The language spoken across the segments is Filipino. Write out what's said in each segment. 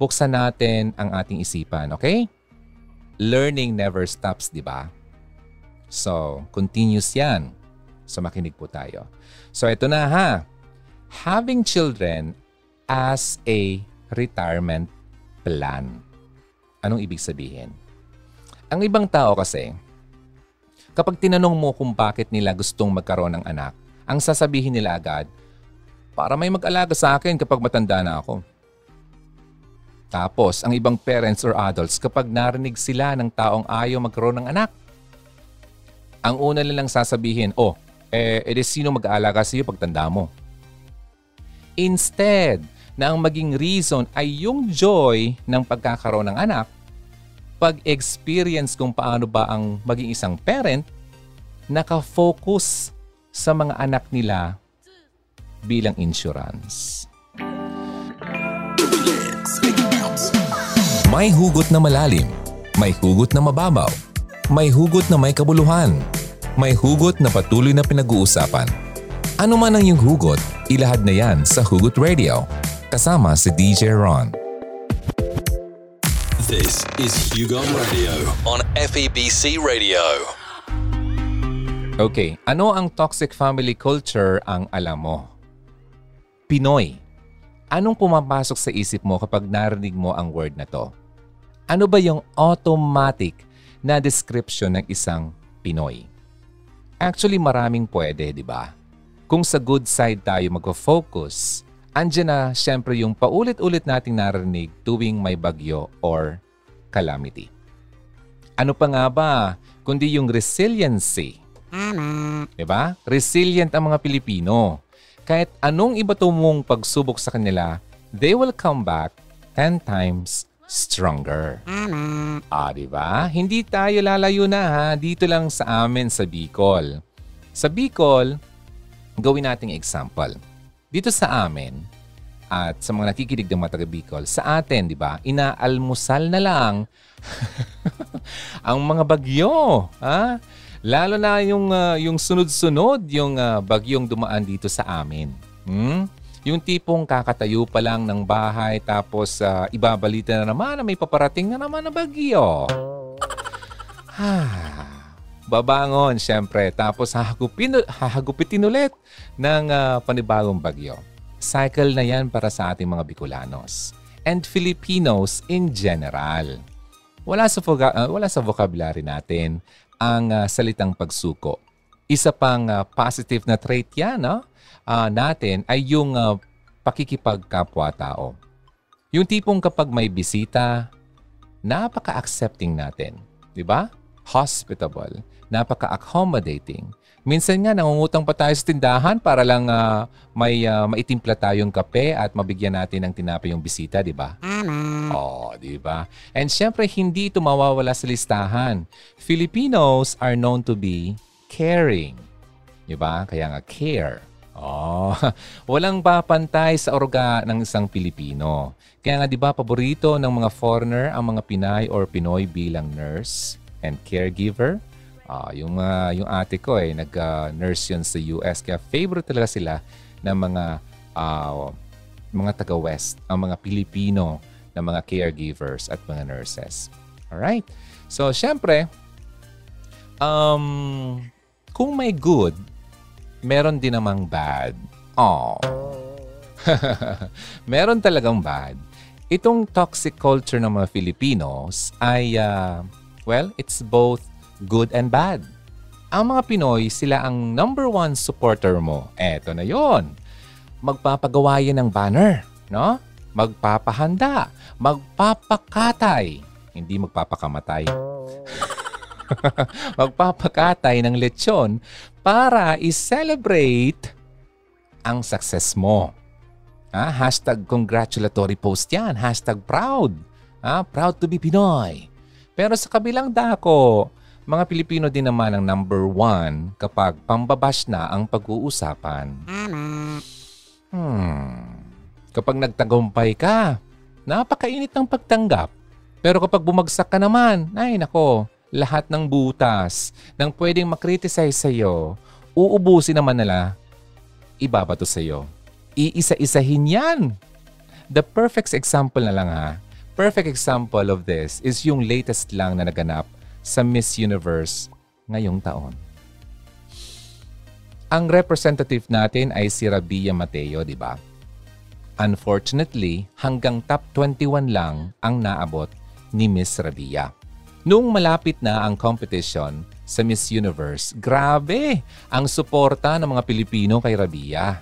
buksan natin ang ating isipan, okay? Learning never stops, di ba? So, continuous yan. So, makinig po tayo. So, ito na ha. Having children as a retirement plan. Anong ibig sabihin? Ang ibang tao kasi, kapag tinanong mo kung bakit nila gustong magkaroon ng anak, ang sasabihin nila agad, para may mag-alaga sa akin kapag matanda na ako. Tapos, ang ibang parents or adults, kapag narinig sila ng taong ayaw magkaroon ng anak, ang una nilang sasabihin, oh, eh, edi sino mag-aalaga sa iyo pagtanda mo? Instead, na ang maging reason ay yung joy ng pagkakaroon ng anak, pag-experience kung paano ba ang maging isang parent, nakafocus sa mga anak nila bilang insurance. May hugot na malalim, may hugot na mababaw, may hugot na may kabuluhan, may hugot na patuloy na pinag-uusapan. Ano man ang iyong hugot, ilahad na yan sa Hugot Radio. Kasama si DJ Ron. This is Hugon Radio on FEBC Radio. Okay, ano ang toxic family culture ang alam mo? Pinoy. Anong pumapasok sa isip mo kapag narinig mo ang word na to? Ano ba yung automatic na description ng isang Pinoy? Actually, maraming pwede, di ba? Kung sa good side tayo mag-focus, andyan na syempre yung paulit-ulit nating narinig tuwing may bagyo or calamity. Ano pa nga ba kundi yung resiliency? Tama. Diba? Resilient ang mga Pilipino. Kahit anong iba mong pagsubok sa kanila, they will come back 10 times stronger. Tama. Ah, di ba? Hindi tayo lalayo na ha. Dito lang sa amin sa Bicol. Sa Bicol, gawin nating example. Dito sa amin, at sa mga nakikinig ng mga taga Bicol, sa atin, di ba, inaalmusal na lang ang mga bagyo. Ha? Lalo na yung, uh, yung sunod-sunod, yung uh, bagyong dumaan dito sa amin. Hmm? Yung tipong kakatayo pa lang ng bahay tapos uh, ibabalita na naman na may paparating na naman na bagyo. Babangon, syempre. Tapos hahagupin, hahagupitin ulit ng uh, panibagong bagyo. Cycle na yan para sa ating mga Bicolanos and Filipinos in general. Wala sa, voca- uh, wala sa vocabulary natin ang uh, salitang pagsuko. Isa pang uh, positive na trait yan, no? Uh, natin ay yung uh, pakikipagkapwa-tao. Yung tipong kapag may bisita, napaka-accepting natin. Di ba? Hospitable, napaka-accommodating. Minsan nga, nangungutang pa tayo sa tindahan para lang uh, may uh, maitimpla tayong kape at mabigyan natin ng tinapay yung bisita, di ba? Tama. Oh, di ba? And syempre, hindi ito mawawala sa listahan. Filipinos are known to be caring. Di ba? Kaya nga, care. Oh, walang papantay sa orga ng isang Pilipino. Kaya nga 'di ba paborito ng mga foreigner ang mga Pinay or Pinoy bilang nurse and caregiver? Ah, yung uh, yung ate ko eh nag-nurse uh, yun sa US kaya favorite talaga sila ng mga uh, mga taga-West, ang mga Pilipino na mga caregivers at mga nurses. All right? So, syempre, um, kung may good, meron din namang bad. Oh. meron talagang bad. Itong toxic culture ng mga Filipinos ay, uh, well, it's both good and bad. Ang mga Pinoy, sila ang number one supporter mo. Eto na yon. Magpapagawa yan ng banner, no? Magpapahanda, magpapakatay, hindi magpapakamatay. magpapakatay ng lechon para i-celebrate ang success mo. Ah, hashtag congratulatory post yan. Hashtag proud. Ah, proud to be Pinoy. Pero sa kabilang dako, mga Pilipino din naman ang number one kapag pambabash na ang pag-uusapan. Hmm. Kapag nagtagumpay ka, napakainit ng pagtanggap. Pero kapag bumagsak ka naman, ay nako, lahat ng butas ng pwedeng makriticize sa iyo, uubusin naman nila, ibabato sa iyo. Iisa-isahin yan. The perfect example na lang ha. perfect example of this is yung latest lang na naganap sa Miss Universe ngayong taon. Ang representative natin ay si Rabia Mateo, di ba? Unfortunately, hanggang top 21 lang ang naabot ni Miss Rabia. Noong malapit na ang competition sa Miss Universe, grabe ang suporta ng mga Pilipino kay Rabia.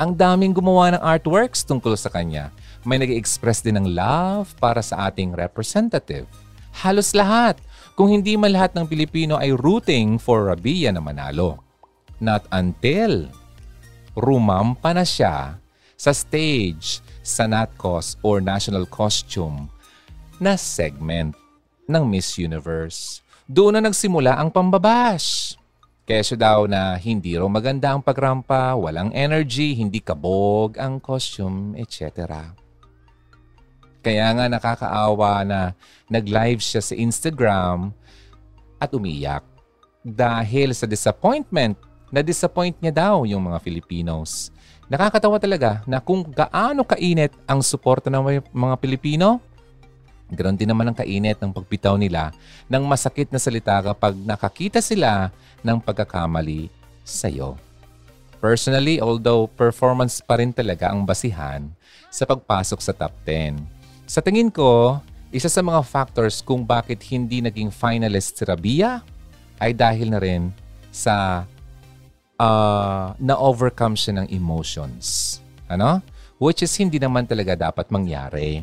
Ang daming gumawa ng artworks tungkol sa kanya. May nag express din ng love para sa ating representative. Halos lahat, kung hindi man lahat ng Pilipino ay rooting for Rabia na manalo. Not until rumampa na siya sa stage sa NatCos or National Costume na segment ng Miss Universe. Doon na nagsimula ang pambabash. Kesyo daw na hindi raw maganda ang pagrampa, walang energy, hindi kabog ang costume, etc. Kaya nga nakakaawa na nag-live siya sa Instagram at umiyak dahil sa disappointment na disappoint niya daw yung mga Filipinos Nakakatawa talaga na kung gaano kainit ang suporta ng mga Pilipino, ganoon din naman ang kainit ng pagbitaw nila ng masakit na salita kapag nakakita sila ng pagkakamali sa iyo. Personally, although performance pa rin talaga ang basihan sa pagpasok sa top 10. Sa tingin ko, isa sa mga factors kung bakit hindi naging finalist si Rabia ay dahil na rin sa uh, na-overcome siya ng emotions. Ano? Which is hindi naman talaga dapat mangyari.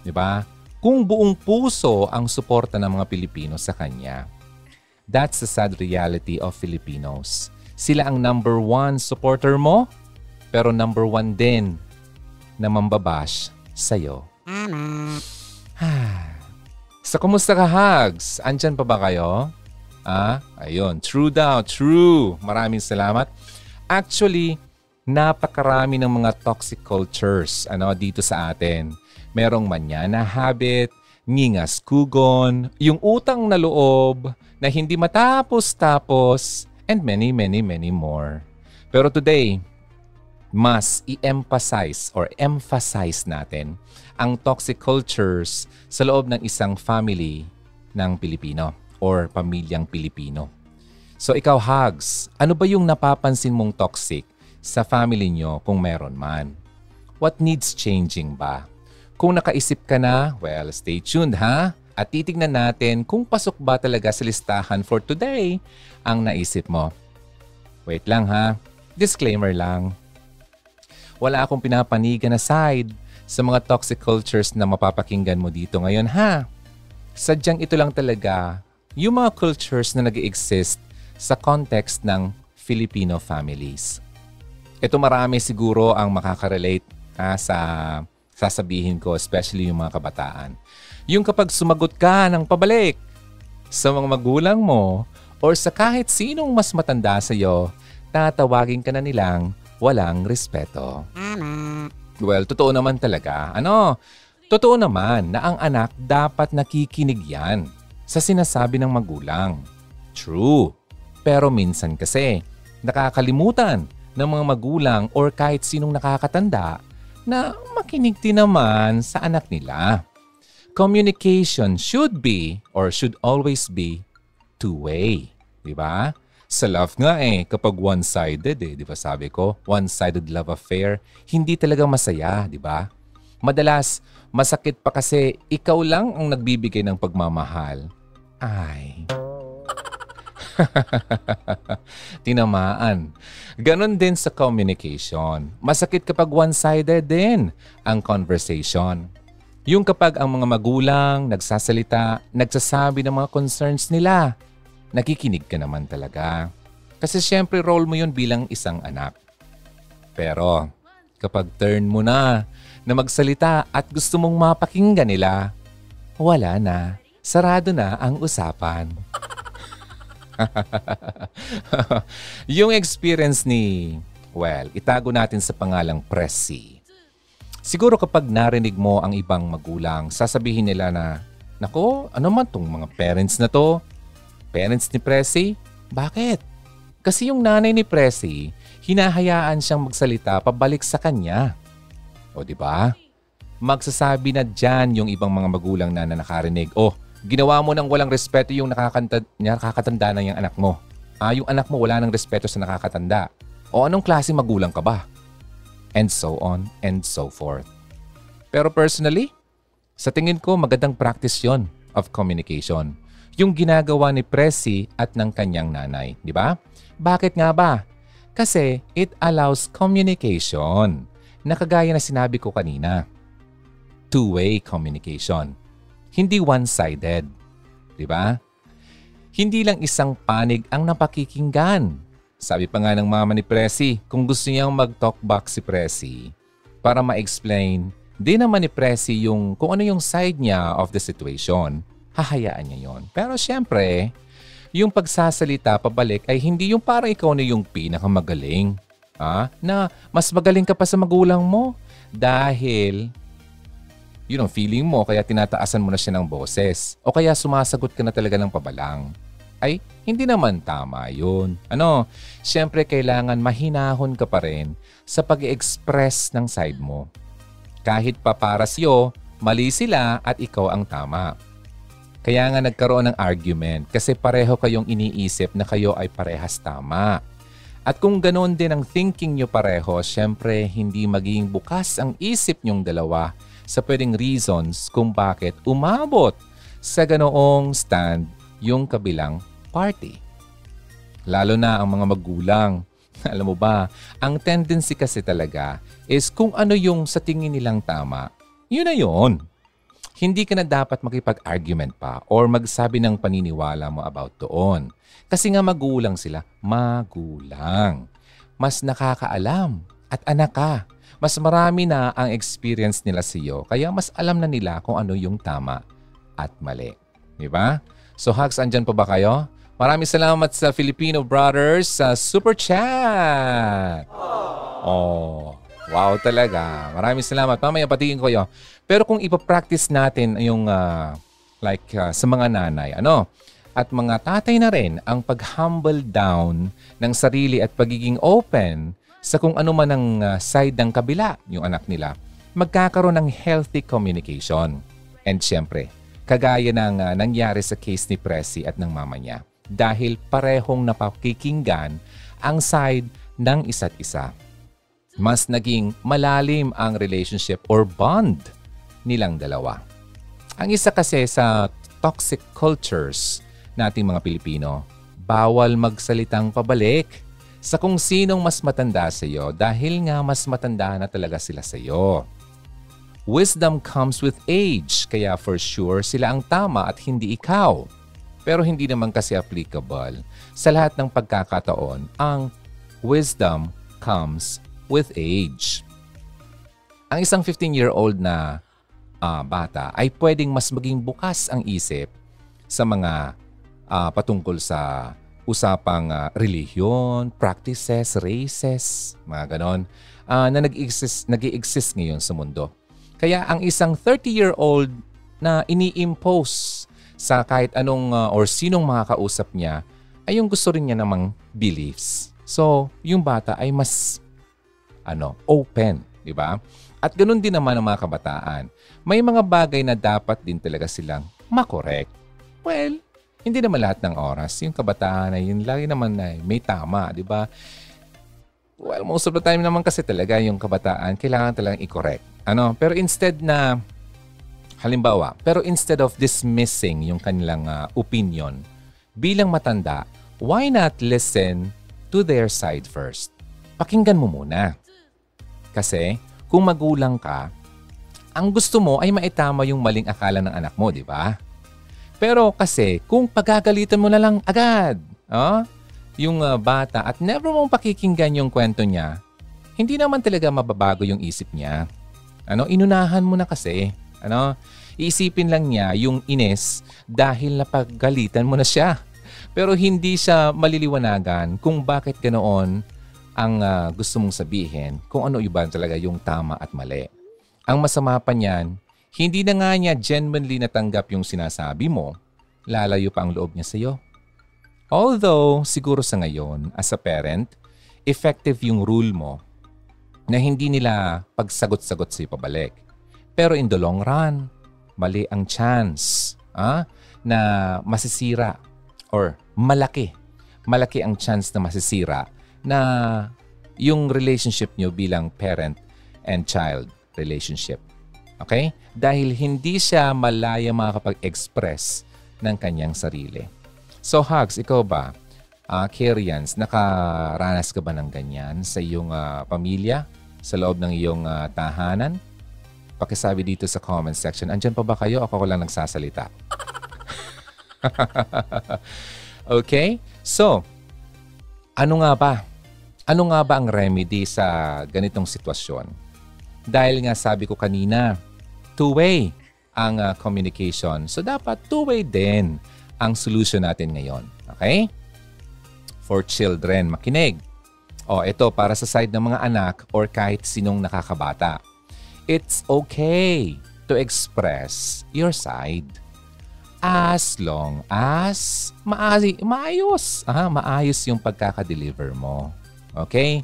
Di ba? Kung buong puso ang suporta ng mga Pilipino sa kanya. That's the sad reality of Filipinos. Sila ang number one supporter mo, pero number one din na mambabash sa'yo. Sa Kumusta Ka Hugs, andyan pa ba kayo? Ah, ayun. True daw. True. Maraming salamat. Actually, napakarami ng mga toxic cultures ano, dito sa atin. Merong manyana habit, ngingas kugon, yung utang na loob na hindi matapos-tapos, and many, many, many more. Pero today, mas i-emphasize or emphasize natin ang toxic cultures sa loob ng isang family ng Pilipino or pamilyang Pilipino. So ikaw, Hugs, ano ba yung napapansin mong toxic sa family nyo kung meron man? What needs changing ba? Kung nakaisip ka na, well, stay tuned ha? At titignan natin kung pasok ba talaga sa listahan for today ang naisip mo. Wait lang ha, disclaimer lang. Wala akong pinapanigan na side sa mga toxic cultures na mapapakinggan mo dito ngayon ha. Sadyang ito lang talaga yung mga cultures na nag exist sa context ng Filipino families. Ito marami siguro ang makaka-relate ha, sa sasabihin ko, especially yung mga kabataan. Yung kapag sumagot ka ng pabalik sa mga magulang mo or sa kahit sinong mas matanda sa iyo, tatawagin ka na nilang walang respeto. Well, totoo naman talaga. Ano? Totoo naman na ang anak dapat nakikinig yan sa sinasabi ng magulang. True. Pero minsan kasi, nakakalimutan ng mga magulang or kahit sinong nakakatanda na makinig din naman sa anak nila. Communication should be or should always be two-way. Di ba? Sa love nga eh, kapag one-sided eh, di ba sabi ko, one-sided love affair, hindi talaga masaya, di ba? Madalas, masakit pa kasi ikaw lang ang nagbibigay ng pagmamahal. Ay. Tinamaan. Ganon din sa communication. Masakit kapag one-sided din ang conversation. Yung kapag ang mga magulang nagsasalita, nagsasabi ng mga concerns nila, nakikinig ka naman talaga. Kasi syempre role mo yun bilang isang anak. Pero kapag turn mo na na magsalita at gusto mong mapakinggan nila, wala na. Sarado na ang usapan. yung experience ni, well, itago natin sa pangalang Pressy. Siguro kapag narinig mo ang ibang magulang, sasabihin nila na, Nako, ano man tong mga parents na to? Parents ni Pressy? Bakit? Kasi yung nanay ni Pressy, hinahayaan siyang magsalita pabalik sa kanya. O di ba? magsasabi na dyan yung ibang mga magulang na, na nakarinig, oh, ginawa mo ng walang respeto yung nakakanta, nakakatanda na yung anak mo. Ah, yung anak mo wala ng respeto sa nakakatanda. O anong klase magulang ka ba? And so on and so forth. Pero personally, sa tingin ko magandang practice yon of communication. Yung ginagawa ni Presi at ng kanyang nanay, di ba? Bakit nga ba? Kasi it allows communication na kagaya na sinabi ko kanina. Two-way communication. Hindi one-sided. Di ba? Hindi lang isang panig ang napakikinggan. Sabi pa nga ng mama ni Presi, kung gusto niyang mag-talk back si Presi para ma-explain, di naman ni Presi yung kung ano yung side niya of the situation, hahayaan niya yon. Pero syempre, yung pagsasalita pabalik ay hindi yung parang ikaw na yung pinakamagaling. Ha? Na mas magaling ka pa sa magulang mo dahil yun ang feeling mo kaya tinataasan mo na siya ng boses o kaya sumasagot ka na talaga ng pabalang. Ay, hindi naman tama yun. Ano, syempre kailangan mahinahon ka pa rin sa pag express ng side mo. Kahit pa para siyo, mali sila at ikaw ang tama. Kaya nga nagkaroon ng argument kasi pareho kayong iniisip na kayo ay parehas tama. At kung ganoon din ang thinking nyo pareho, syempre hindi magiging bukas ang isip nyong dalawa sa pwedeng reasons kung bakit umabot sa ganoong stand yung kabilang party. Lalo na ang mga magulang. Alam mo ba, ang tendency kasi talaga is kung ano yung sa tingin nilang tama, yun na yun. Hindi ka na dapat makipag-argument pa or magsabi ng paniniwala mo about doon. Kasi nga magulang sila, magulang. Mas nakakaalam at anak ka mas marami na ang experience nila sa iyo, kaya mas alam na nila kung ano yung tama at mali. Di ba? So hugs, andyan pa ba kayo? Maraming salamat sa Filipino Brothers sa Super Chat. Oh, wow talaga. Maraming salamat. Mamaya patingin ko yun. Pero kung ipapractice natin yung uh, like uh, sa mga nanay, ano? At mga tatay na rin ang pag-humble down ng sarili at pagiging open sa kung ano man ang uh, side ng kabila, yung anak nila, magkakaroon ng healthy communication. And syempre, kagaya ng uh, nangyari sa case ni Presi at ng mama niya. Dahil parehong napakikinggan ang side ng isa't isa. Mas naging malalim ang relationship or bond nilang dalawa. Ang isa kasi sa toxic cultures nating mga Pilipino, bawal magsalitang pabalik sa kung sinong mas matanda sa iyo dahil nga mas matanda na talaga sila sa iyo. Wisdom comes with age, kaya for sure sila ang tama at hindi ikaw. Pero hindi naman kasi applicable sa lahat ng pagkakataon ang wisdom comes with age. Ang isang 15-year-old na uh, bata ay pwedeng mas maging bukas ang isip sa mga uh, patungkol sa usapang uh, relihiyon, practices, races, mga ganon, uh, na nag-exist, nag-exist ngayon sa mundo. Kaya ang isang 30-year-old na ini-impose sa kahit anong uh, or sinong makakausap niya ay yung gusto rin niya namang beliefs. So, yung bata ay mas ano, open, di ba? At ganoon din naman ang mga kabataan. May mga bagay na dapat din talaga silang makorek. Well, hindi naman lahat ng oras. Yung kabataan ay yun lagi naman ay may tama, di ba? Well, most of the time naman kasi talaga yung kabataan, kailangan talagang i-correct. Ano? Pero instead na, halimbawa, pero instead of dismissing yung kanilang uh, opinion, bilang matanda, why not listen to their side first? Pakinggan mo muna. Kasi, kung magulang ka, ang gusto mo ay maitama yung maling akala ng anak mo, di ba? Pero kasi, kung pagagalitan mo na lang agad, oh, yung uh, bata at never mong pakikinggan yung kwento niya, hindi naman talaga mababago yung isip niya. Ano, inunahan mo na kasi. Ano, iisipin lang niya yung ines dahil napagalitan mo na siya. Pero hindi siya maliliwanagan kung bakit ganoon ang uh, gusto mong sabihin, kung ano iba talaga yung tama at mali. Ang masama pa niyan, hindi na nga niya genuinely natanggap yung sinasabi mo, lalayo pa ang loob niya sa iyo. Although, siguro sa ngayon, as a parent, effective yung rule mo na hindi nila pagsagot-sagot sa pabalik. Pero in the long run, mali ang chance ah, na masisira or malaki. Malaki ang chance na masisira na yung relationship nyo bilang parent and child relationship. Okay? Dahil hindi siya malaya makakapag-express ng kanyang sarili. So Hugs, ikaw ba, uh, Kerians, nakaranas ka ba ng ganyan sa iyong uh, pamilya, sa loob ng iyong uh, tahanan? Pakisabi dito sa comment section. Andyan pa ba kayo? Ako ko lang nagsasalita. okay? So, ano nga ba? Ano nga ba ang remedy sa ganitong sitwasyon? Dahil nga sabi ko kanina, two-way ang uh, communication. So dapat two-way din ang solution natin ngayon. Okay? For children, makinig. O, ito para sa side ng mga anak or kahit sinong nakakabata it's okay to express your side as long as maasi, maayos. Aha, maayos yung pagkaka-deliver mo. Okay?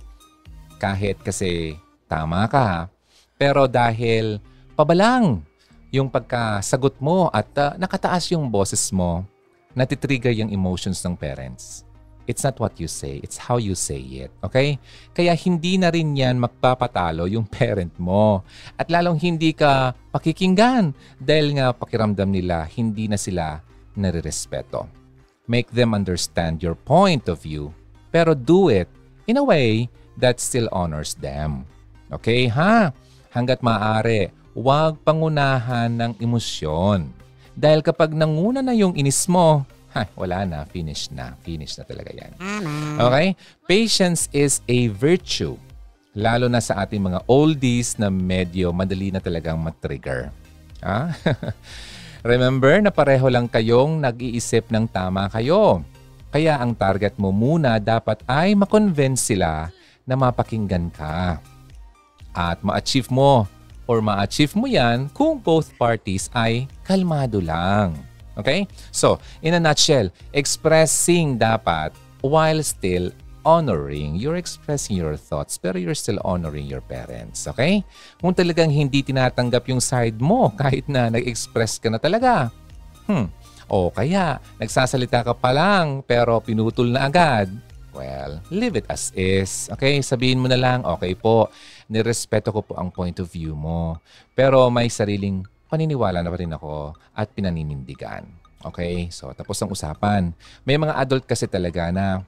Kahit kasi tama ka, pero dahil pabalang yung pagkasagot mo at uh, nakataas yung boses mo, natitrigger yung emotions ng parents. It's not what you say, it's how you say it. Okay? Kaya hindi na rin yan magpapatalo yung parent mo. At lalong hindi ka pakikinggan dahil nga pakiramdam nila hindi na sila nare-respeto. Make them understand your point of view, pero do it in a way that still honors them. Okay, ha? Hanggat maaari, huwag pangunahan ng emosyon. Dahil kapag nanguna na yung inis mo, ha, wala na, finish na. Finish na talaga yan. Okay? Patience is a virtue. Lalo na sa ating mga oldies na medyo madali na talagang matrigger. Ha? Remember na pareho lang kayong nag-iisip ng tama kayo. Kaya ang target mo muna dapat ay makonvince sila na mapakinggan ka. At ma-achieve mo or ma-achieve mo yan kung both parties ay kalmado lang. Okay? So, in a nutshell, expressing dapat while still honoring. You're expressing your thoughts pero you're still honoring your parents. Okay? Kung talagang hindi tinatanggap yung side mo kahit na nag-express ka na talaga. Hmm. O kaya, nagsasalita ka pa lang pero pinutol na agad. Well, leave it as is. Okay? Sabihin mo na lang, okay po, nirespeto ko po ang point of view mo. Pero may sariling paniniwala na pa rin ako at pinaninindigan. Okay? So, tapos ang usapan. May mga adult kasi talaga na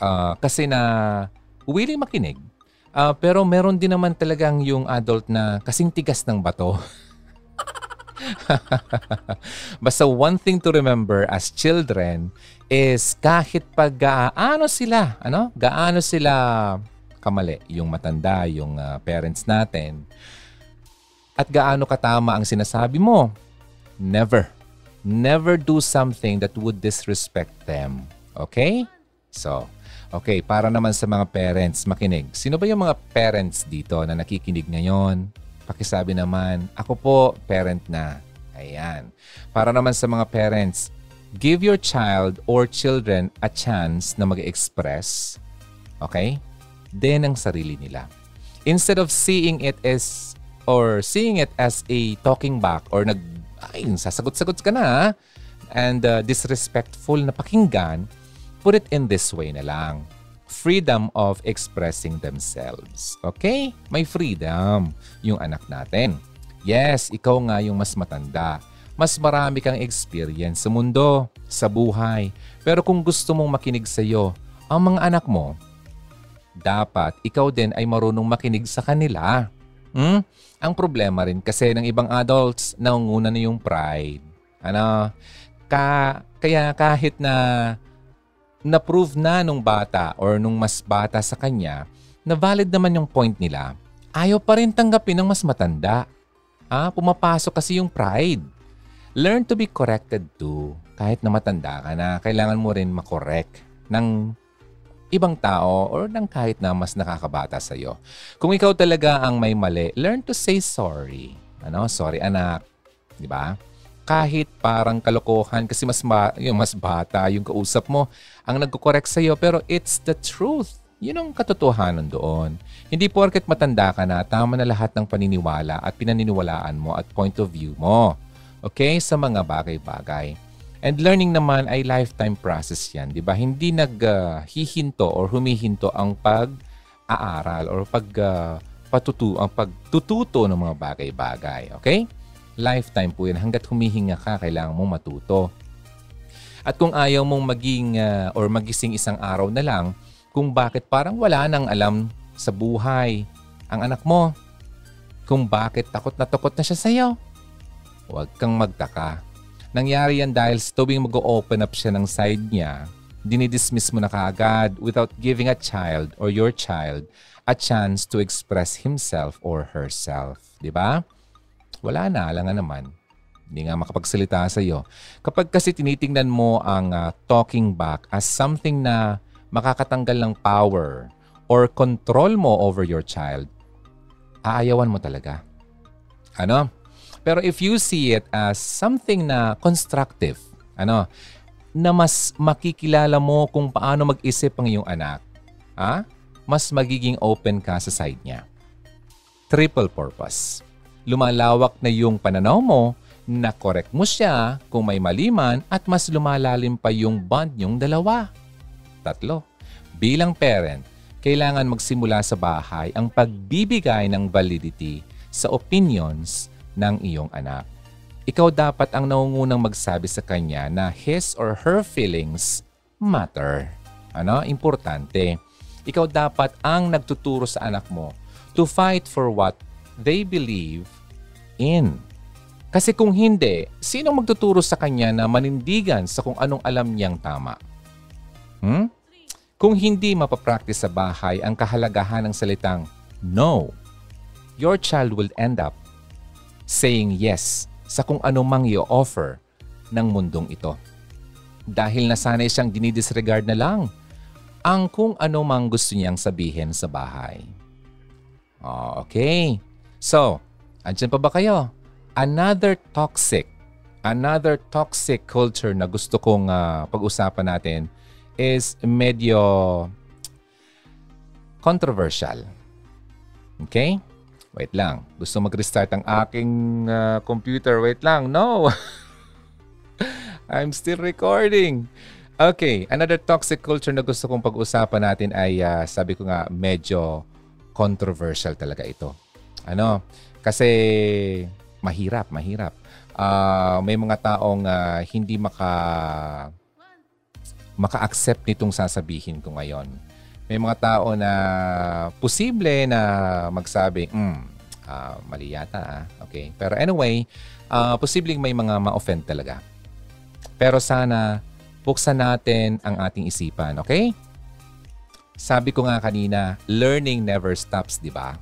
uh, kasi na willing makinig. Uh, pero meron din naman talagang yung adult na kasing tigas ng bato. Basta one thing to remember as children is kahit pag gaano sila, ano? Gaano sila kamali, yung matanda, yung uh, parents natin, at gaano katama ang sinasabi mo. Never. Never do something that would disrespect them. Okay? So, okay, para naman sa mga parents, makinig. Sino ba yung mga parents dito na nakikinig ngayon? Pakisabi naman, ako po, parent na. Ayan. Para naman sa mga parents, give your child or children a chance na mag-express, okay? Then ang sarili nila. Instead of seeing it as or seeing it as a talking back or nag ay, sasagot-sagot ka na and uh, disrespectful na pakinggan, put it in this way na lang. Freedom of expressing themselves. Okay? May freedom yung anak natin. Yes, ikaw nga yung mas matanda. Mas marami kang experience sa mundo, sa buhay. Pero kung gusto mong makinig sa iyo, ang mga anak mo, dapat ikaw din ay marunong makinig sa kanila. Hmm? Ang problema rin kasi ng ibang adults, naunguna na yung pride. Ano? Ka, kaya kahit na na-prove na nung bata or nung mas bata sa kanya na valid naman yung point nila, ayaw pa rin tanggapin ng mas matanda. Ah, pumapasok kasi yung pride. Learn to be corrected too. Kahit na matanda ka na, kailangan mo rin makorek ng ibang tao or ng kahit na mas nakakabata sa iyo. Kung ikaw talaga ang may mali, learn to say sorry. Ano? Sorry anak. 'Di ba? Kahit parang kalokohan kasi mas ma- yung mas bata yung kausap mo ang nagko-correct sa iyo pero it's the truth. Yun ang katotohanan doon. Hindi porket matanda ka na, tama na lahat ng paniniwala at pinaniniwalaan mo at point of view mo. Okay? Sa mga bagay-bagay. And learning naman ay lifetime process yan, di ba? Hindi naghihinto or humihinto ang pag-aaral or pag uh, patutu ang pagtututo ng mga bagay-bagay. Okay? Lifetime po yan. Hanggat humihinga ka, kailangan mong matuto. At kung ayaw mong maging uh, or magising isang araw na lang, kung bakit parang wala nang alam sa buhay ang anak mo, kung bakit takot na takot na siya sa'yo, huwag kang magtaka. Nangyari yan dahil tuwing mag-open up siya ng side niya, dinidismiss mo na kaagad without giving a child or your child a chance to express himself or herself. Di ba? Wala na, alam nga naman. Hindi nga makapagsalita sa iyo. Kapag kasi tinitingnan mo ang uh, talking back as something na makakatanggal ng power or control mo over your child, aayawan mo talaga. Ano? Pero if you see it as something na constructive, ano, na mas makikilala mo kung paano mag-isip ang iyong anak, ha? mas magiging open ka sa side niya. Triple purpose. Lumalawak na yung pananaw mo na correct mo siya kung may maliman at mas lumalalim pa yung bond niyong dalawa. Tatlo, bilang parent, kailangan magsimula sa bahay ang pagbibigay ng validity sa opinions ng iyong anak. Ikaw dapat ang naungunang magsabi sa kanya na his or her feelings matter. Ano? Importante. Ikaw dapat ang nagtuturo sa anak mo to fight for what they believe in. Kasi kung hindi, sino magtuturo sa kanya na manindigan sa kung anong alam niyang tama? Hmm? Kung hindi mapapractice sa bahay ang kahalagahan ng salitang no, your child will end up saying yes sa kung ano mang i-offer ng mundong ito. Dahil nasanay siyang dinidisregard na lang ang kung ano mang gusto niyang sabihin sa bahay. Oh, okay. So, andyan pa ba kayo? Another toxic, another toxic culture na gusto kong uh, pag-usapan natin is medyo controversial. Okay? Wait lang. Gusto mag-restart ang aking uh, computer. Wait lang. No! I'm still recording. Okay, another toxic culture na gusto kong pag-usapan natin ay uh, sabi ko nga medyo controversial talaga ito. Ano? Kasi mahirap, mahirap. Uh, may mga taong uh, hindi maka maka-accept nitong sasabihin ko ngayon. May mga tao na posible na magsabi, hmm, uh, mali yata ah. Okay. Pero anyway, uh, posibleng may mga ma-offend talaga. Pero sana buksan natin ang ating isipan, okay? Sabi ko nga kanina, learning never stops, di ba?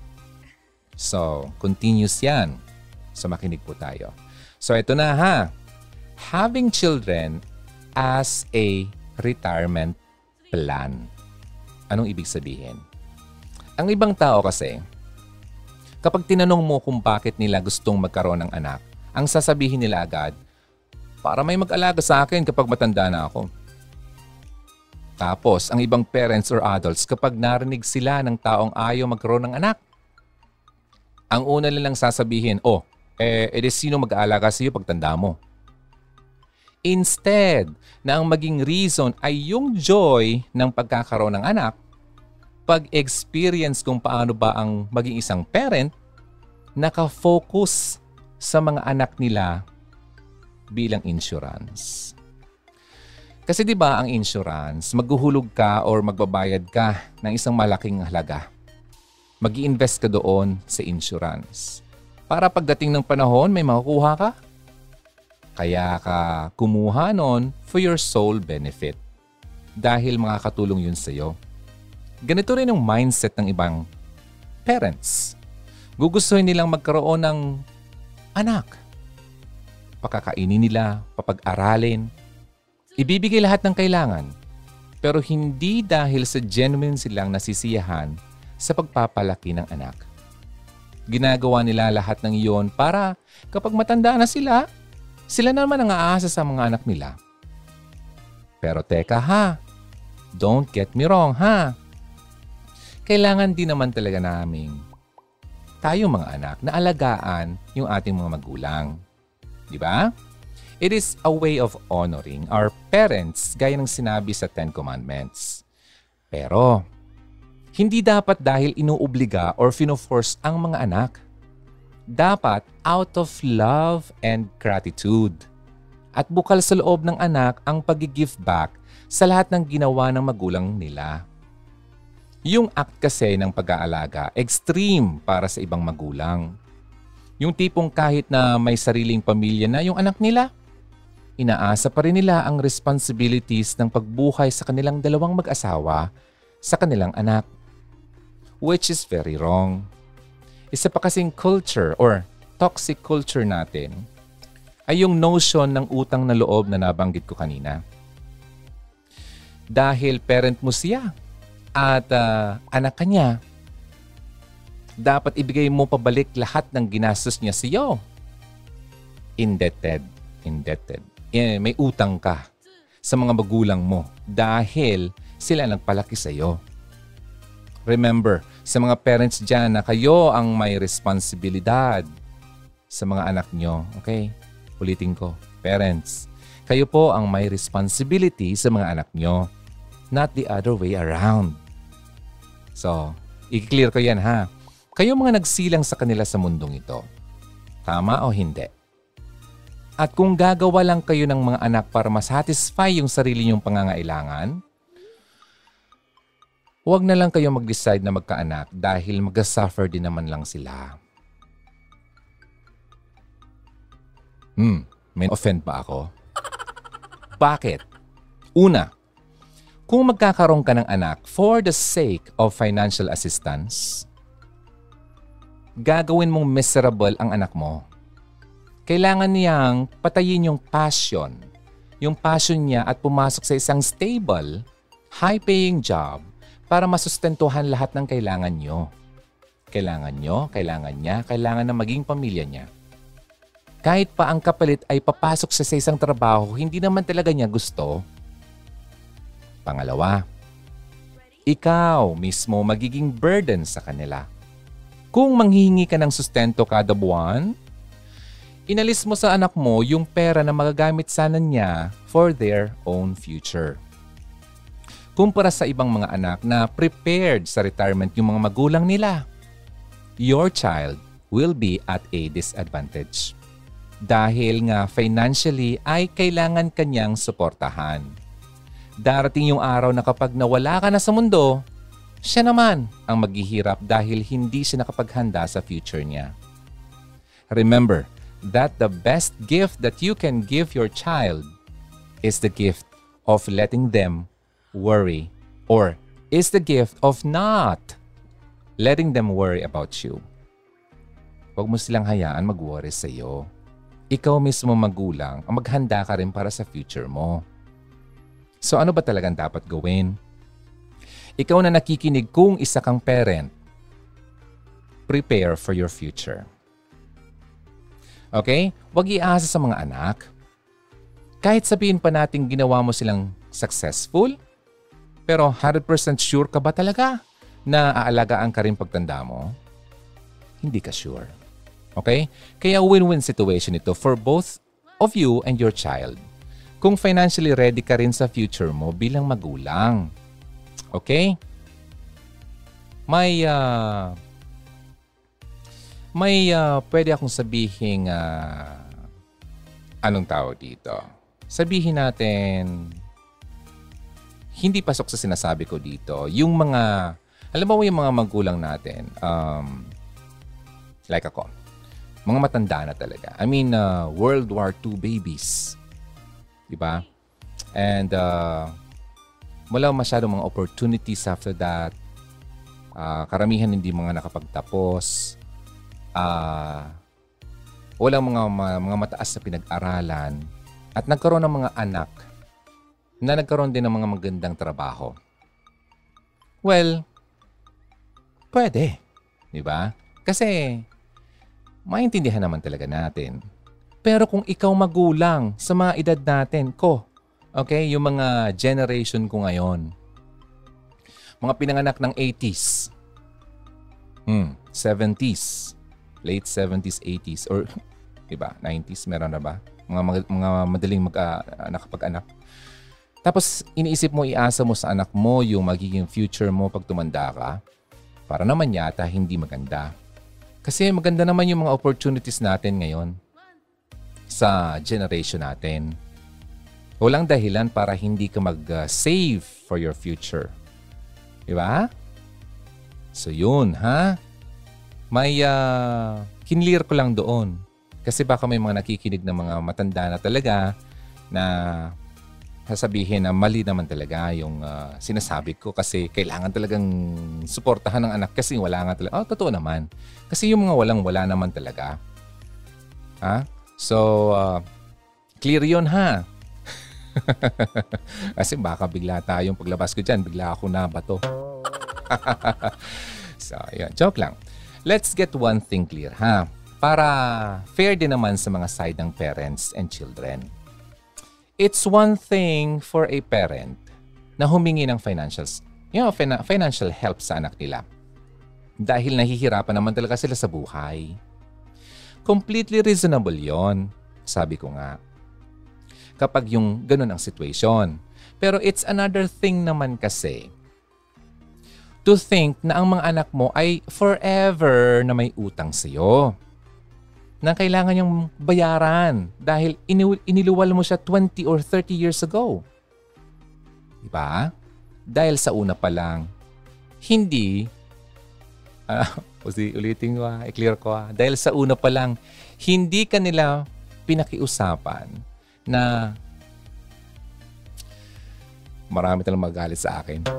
So, continuous yan. So, makinig po tayo. So, ito na ha. Having children as a retirement plan. Anong ibig sabihin? Ang ibang tao kasi, kapag tinanong mo kung bakit nila gustong magkaroon ng anak, ang sasabihin nila agad, para may mag-alaga sa akin kapag matanda na ako. Tapos, ang ibang parents or adults, kapag narinig sila ng taong ayaw magkaroon ng anak, ang una nilang sasabihin, oh, eh, edi sino mag-aalaga sa iyo pag tanda mo? Instead na ang maging reason ay yung joy ng pagkakaroon ng anak, pag-experience kung paano ba ang maging isang parent, nakafocus sa mga anak nila bilang insurance. Kasi 'di ba ang insurance, maghuhulog ka or magbabayad ka ng isang malaking halaga. Mag-iinvest ka doon sa insurance. Para pagdating ng panahon, may makukuha ka kaya ka kumuha nun for your soul benefit. Dahil makakatulong yun sa'yo. Ganito rin ang mindset ng ibang parents. Gugustuhin nilang magkaroon ng anak. Pakakainin nila, papag-aralin. Ibibigay lahat ng kailangan. Pero hindi dahil sa genuine silang nasisiyahan sa pagpapalaki ng anak. Ginagawa nila lahat ng iyon para kapag matanda na sila, sila naman ang aasa sa mga anak nila. Pero teka ha, don't get me wrong ha. kailangan din naman talaga namin tayong mga anak na alagaan yung ating mga magulang. Di ba? It is a way of honoring our parents gaya ng sinabi sa Ten Commandments. Pero, hindi dapat dahil inuobliga or fino-force ang mga anak. Dapat out of love and gratitude. At bukal sa loob ng anak ang pag-give back sa lahat ng ginawa ng magulang nila. Yung act kasi ng pag-aalaga, extreme para sa ibang magulang. Yung tipong kahit na may sariling pamilya na yung anak nila, inaasa pa rin nila ang responsibilities ng pagbuhay sa kanilang dalawang mag-asawa sa kanilang anak. Which is very wrong. Isa pa kasing culture or toxic culture natin ay yung notion ng utang na loob na nabanggit ko kanina. Dahil parent mo siya, at uh, anak ka niya, dapat ibigay mo pabalik lahat ng ginastos niya sa iyo. Indebted. Indebted. Eh, may utang ka sa mga magulang mo dahil sila nagpalaki sa iyo. Remember, sa mga parents dyan na kayo ang may responsibilidad sa mga anak nyo. Okay? Ulitin ko. Parents, kayo po ang may responsibility sa mga anak nyo. Not the other way around. So, i-clear ko yan ha. Kayo mga nagsilang sa kanila sa mundong ito. Tama o hindi? At kung gagawa lang kayo ng mga anak para masatisfy yung sarili nyong pangangailangan, huwag na lang kayo mag-decide na magkaanak dahil mag-suffer din naman lang sila. Hmm, may offend ba ako? Bakit? Una, kung magkakaroon ka ng anak for the sake of financial assistance, gagawin mong miserable ang anak mo. Kailangan niyang patayin yung passion. Yung passion niya at pumasok sa isang stable, high-paying job para masustentuhan lahat ng kailangan niyo. Kailangan niyo, kailangan niya, kailangan na maging pamilya niya. Kahit pa ang kapalit ay papasok sa isang trabaho, hindi naman talaga niya gusto, Pangalawa, ikaw mismo magiging burden sa kanila. Kung manghihingi ka ng sustento kada buwan, inalis mo sa anak mo yung pera na magagamit sana niya for their own future. Kumpara sa ibang mga anak na prepared sa retirement yung mga magulang nila, your child will be at a disadvantage. Dahil nga financially ay kailangan kanyang suportahan darating yung araw na kapag nawala ka na sa mundo, siya naman ang maghihirap dahil hindi siya nakapaghanda sa future niya. Remember that the best gift that you can give your child is the gift of letting them worry or is the gift of not letting them worry about you. Huwag mo silang hayaan mag-worry sa iyo. Ikaw mismo magulang ang maghanda ka rin para sa future mo. So ano ba talagang dapat gawin? Ikaw na nakikinig kung isa kang parent, prepare for your future. Okay? Huwag iasa sa mga anak. Kahit sabihin pa natin ginawa mo silang successful, pero 100% sure ka ba talaga na aalagaan ka rin pagtanda mo? Hindi ka sure. Okay? Kaya win-win situation ito for both of you and your child kung financially ready ka rin sa future mo bilang magulang. Okay? May uh, may uh, pwede akong sabihin uh, anong tawag dito. Sabihin natin hindi pasok sa sinasabi ko dito. Yung mga alam mo yung mga magulang natin um, like ako mga matanda na talaga. I mean, uh, World War II babies. Di ba? And uh, wala masyadong mga opportunities after that. Uh, karamihan hindi mga nakapagtapos. Uh, walang mga, mga, mga mataas na pinag-aralan. At nagkaroon ng mga anak na nagkaroon din ng mga magandang trabaho. Well, pwede. Di ba? Kasi maintindihan naman talaga natin pero kung ikaw magulang sa mga edad natin, ko, okay, yung mga generation ko ngayon, mga pinanganak ng 80s, Hmm, 70s, late 70s, 80s, or iba, 90s, meron na ba? Mga, mga, mga madaling mag, uh, nakapag-anak. Tapos iniisip mo, iasa mo sa anak mo yung magiging future mo pag tumanda ka. Para naman yata hindi maganda. Kasi maganda naman yung mga opportunities natin ngayon sa generation natin. Walang dahilan para hindi ka mag-save for your future. Di ba? So yun, ha? May uh, kinlear ko lang doon. Kasi baka may mga nakikinig na mga matanda na talaga na sasabihin na mali naman talaga yung uh, sinasabi ko kasi kailangan talagang suportahan ng anak kasi wala nga talaga. Oh, totoo naman. Kasi yung mga walang-wala naman talaga. Ha? So, uh, clear yun ha. kasi baka bigla tayong paglabas ko dyan, bigla ako na bato. so, yun. Joke lang. Let's get one thing clear ha. Para fair din naman sa mga side ng parents and children it's one thing for a parent na humingi ng financials, you know, financial help sa anak nila. Dahil nahihirapan naman talaga sila sa buhay. Completely reasonable yon, sabi ko nga. Kapag yung ganun ang situation. Pero it's another thing naman kasi to think na ang mga anak mo ay forever na may utang sa'yo na kailangan niyang bayaran dahil iniluwal mo siya 20 or 30 years ago. Diba? Dahil sa una pa lang, hindi, uh, ulitin ko ha, i-clear ko ha, dahil sa una pa lang, hindi ka nila pinakiusapan na marami talang magalit sa akin.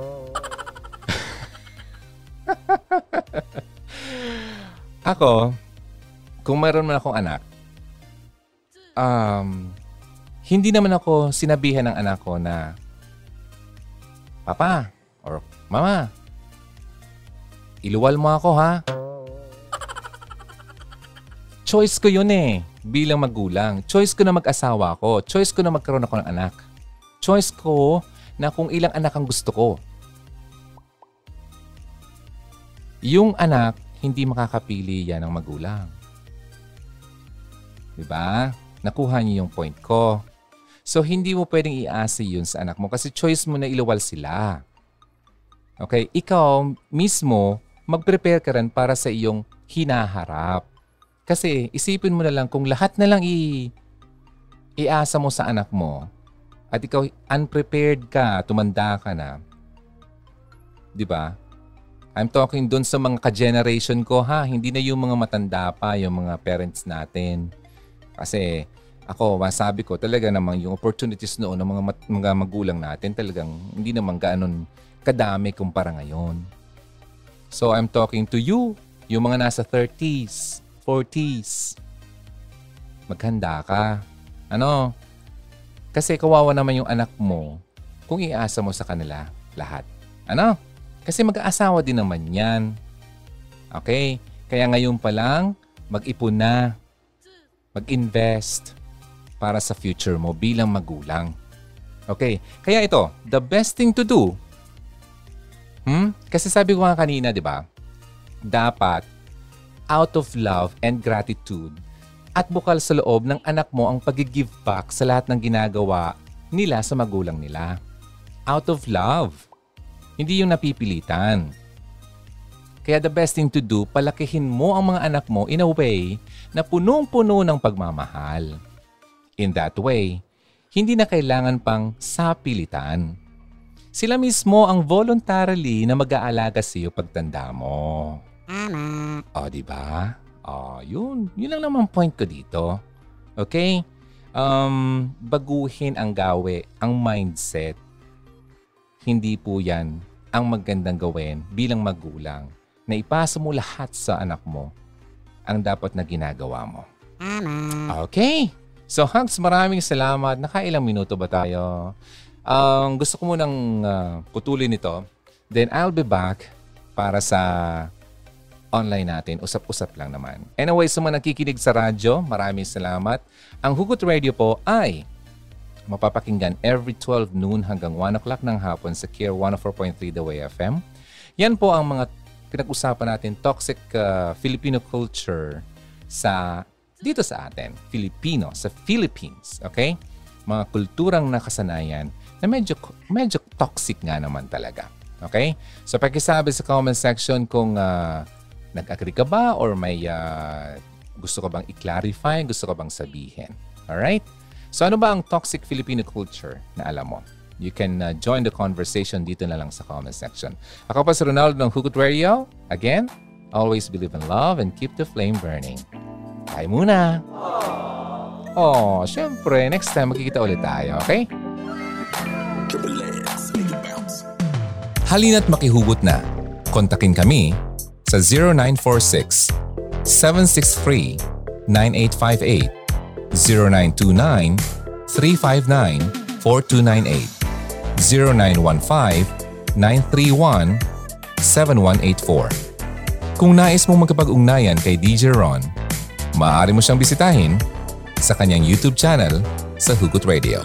Ako, kung mayroon man akong anak, um, hindi naman ako sinabihan ng anak ko na, Papa or Mama, iluwal mo ako ha. Choice ko yun eh, bilang magulang. Choice ko na mag-asawa ko. Choice ko na magkaroon ako ng anak. Choice ko na kung ilang anak ang gusto ko. Yung anak, hindi makakapili yan ng magulang. Diba? Nakuha niyo yung point ko. So, hindi mo pwedeng iasi yun sa anak mo kasi choice mo na iluwal sila. Okay? Ikaw mismo, mag-prepare ka rin para sa iyong hinaharap. Kasi isipin mo na lang kung lahat na lang i iasa mo sa anak mo at ikaw unprepared ka, tumanda ka na. 'Di ba? I'm talking doon sa mga ka-generation ko ha, hindi na yung mga matanda pa, yung mga parents natin. Kasi ako, masabi ko talaga namang yung opportunities noon ng mga, mat- mga magulang natin talagang hindi naman ganoon kadami kumpara ngayon. So I'm talking to you, yung mga nasa 30s, 40s. Maghanda ka. Ano? Kasi kawawa naman yung anak mo kung iasa mo sa kanila lahat. Ano? Kasi mag-aasawa din naman yan. Okay? Kaya ngayon pa lang, mag-ipon na mag-invest para sa future mo bilang magulang. Okay, kaya ito, the best thing to do, hmm? kasi sabi ko nga kanina, di ba, dapat out of love and gratitude at bukal sa loob ng anak mo ang pag-give back sa lahat ng ginagawa nila sa magulang nila. Out of love. Hindi yung napipilitan. Kaya the best thing to do, palakihin mo ang mga anak mo in a way na punong-puno ng pagmamahal. In that way, hindi na kailangan pang sapilitan. Sila mismo ang voluntarily na mag-aalaga sa iyo pagtanda mo. Tama. O, di ba? O, yun. Yun lang naman point ko dito. Okay? Um, baguhin ang gawe, ang mindset. Hindi po yan ang magandang gawin bilang magulang na ipasa mo lahat sa anak mo ang dapat na ginagawa mo. Okay. So Hugs, maraming salamat. Nakailang minuto ba tayo? Um, gusto ko munang uh, putulin ito. Then I'll be back para sa online natin. Usap-usap lang naman. Anyway, sa mga nakikinig sa radyo, maraming salamat. Ang Hugot Radio po ay mapapakinggan every 12 noon hanggang 1 o'clock ng hapon sa Care 104.3 The Way FM. Yan po ang mga pinag-usapan natin toxic uh, Filipino culture sa dito sa atin, Filipino, sa Philippines, okay? Mga kulturang nakasanayan na medyo medyo toxic nga naman talaga. Okay? So pakisabi sa comment section kung uh, nag-agree ka ba or may uh, gusto ka bang i-clarify, gusto ka bang sabihin. Alright? So ano ba ang toxic Filipino culture na alam mo? You can uh, join the conversation dito na lang sa comment section. Ako pa si Ronaldo ng Hugot Radio. Again, always believe in love and keep the flame burning. Bye muna! Oh, syempre, next time magkikita ulit tayo, okay? Halina't makihugot na. Kontakin kami sa 0946 763 9858 0929 359 4298 0915-931-7184. Kung nais mong magkapag-ugnayan kay DJ Ron, maaari mo siyang bisitahin sa kanyang YouTube channel sa Hugot Radio.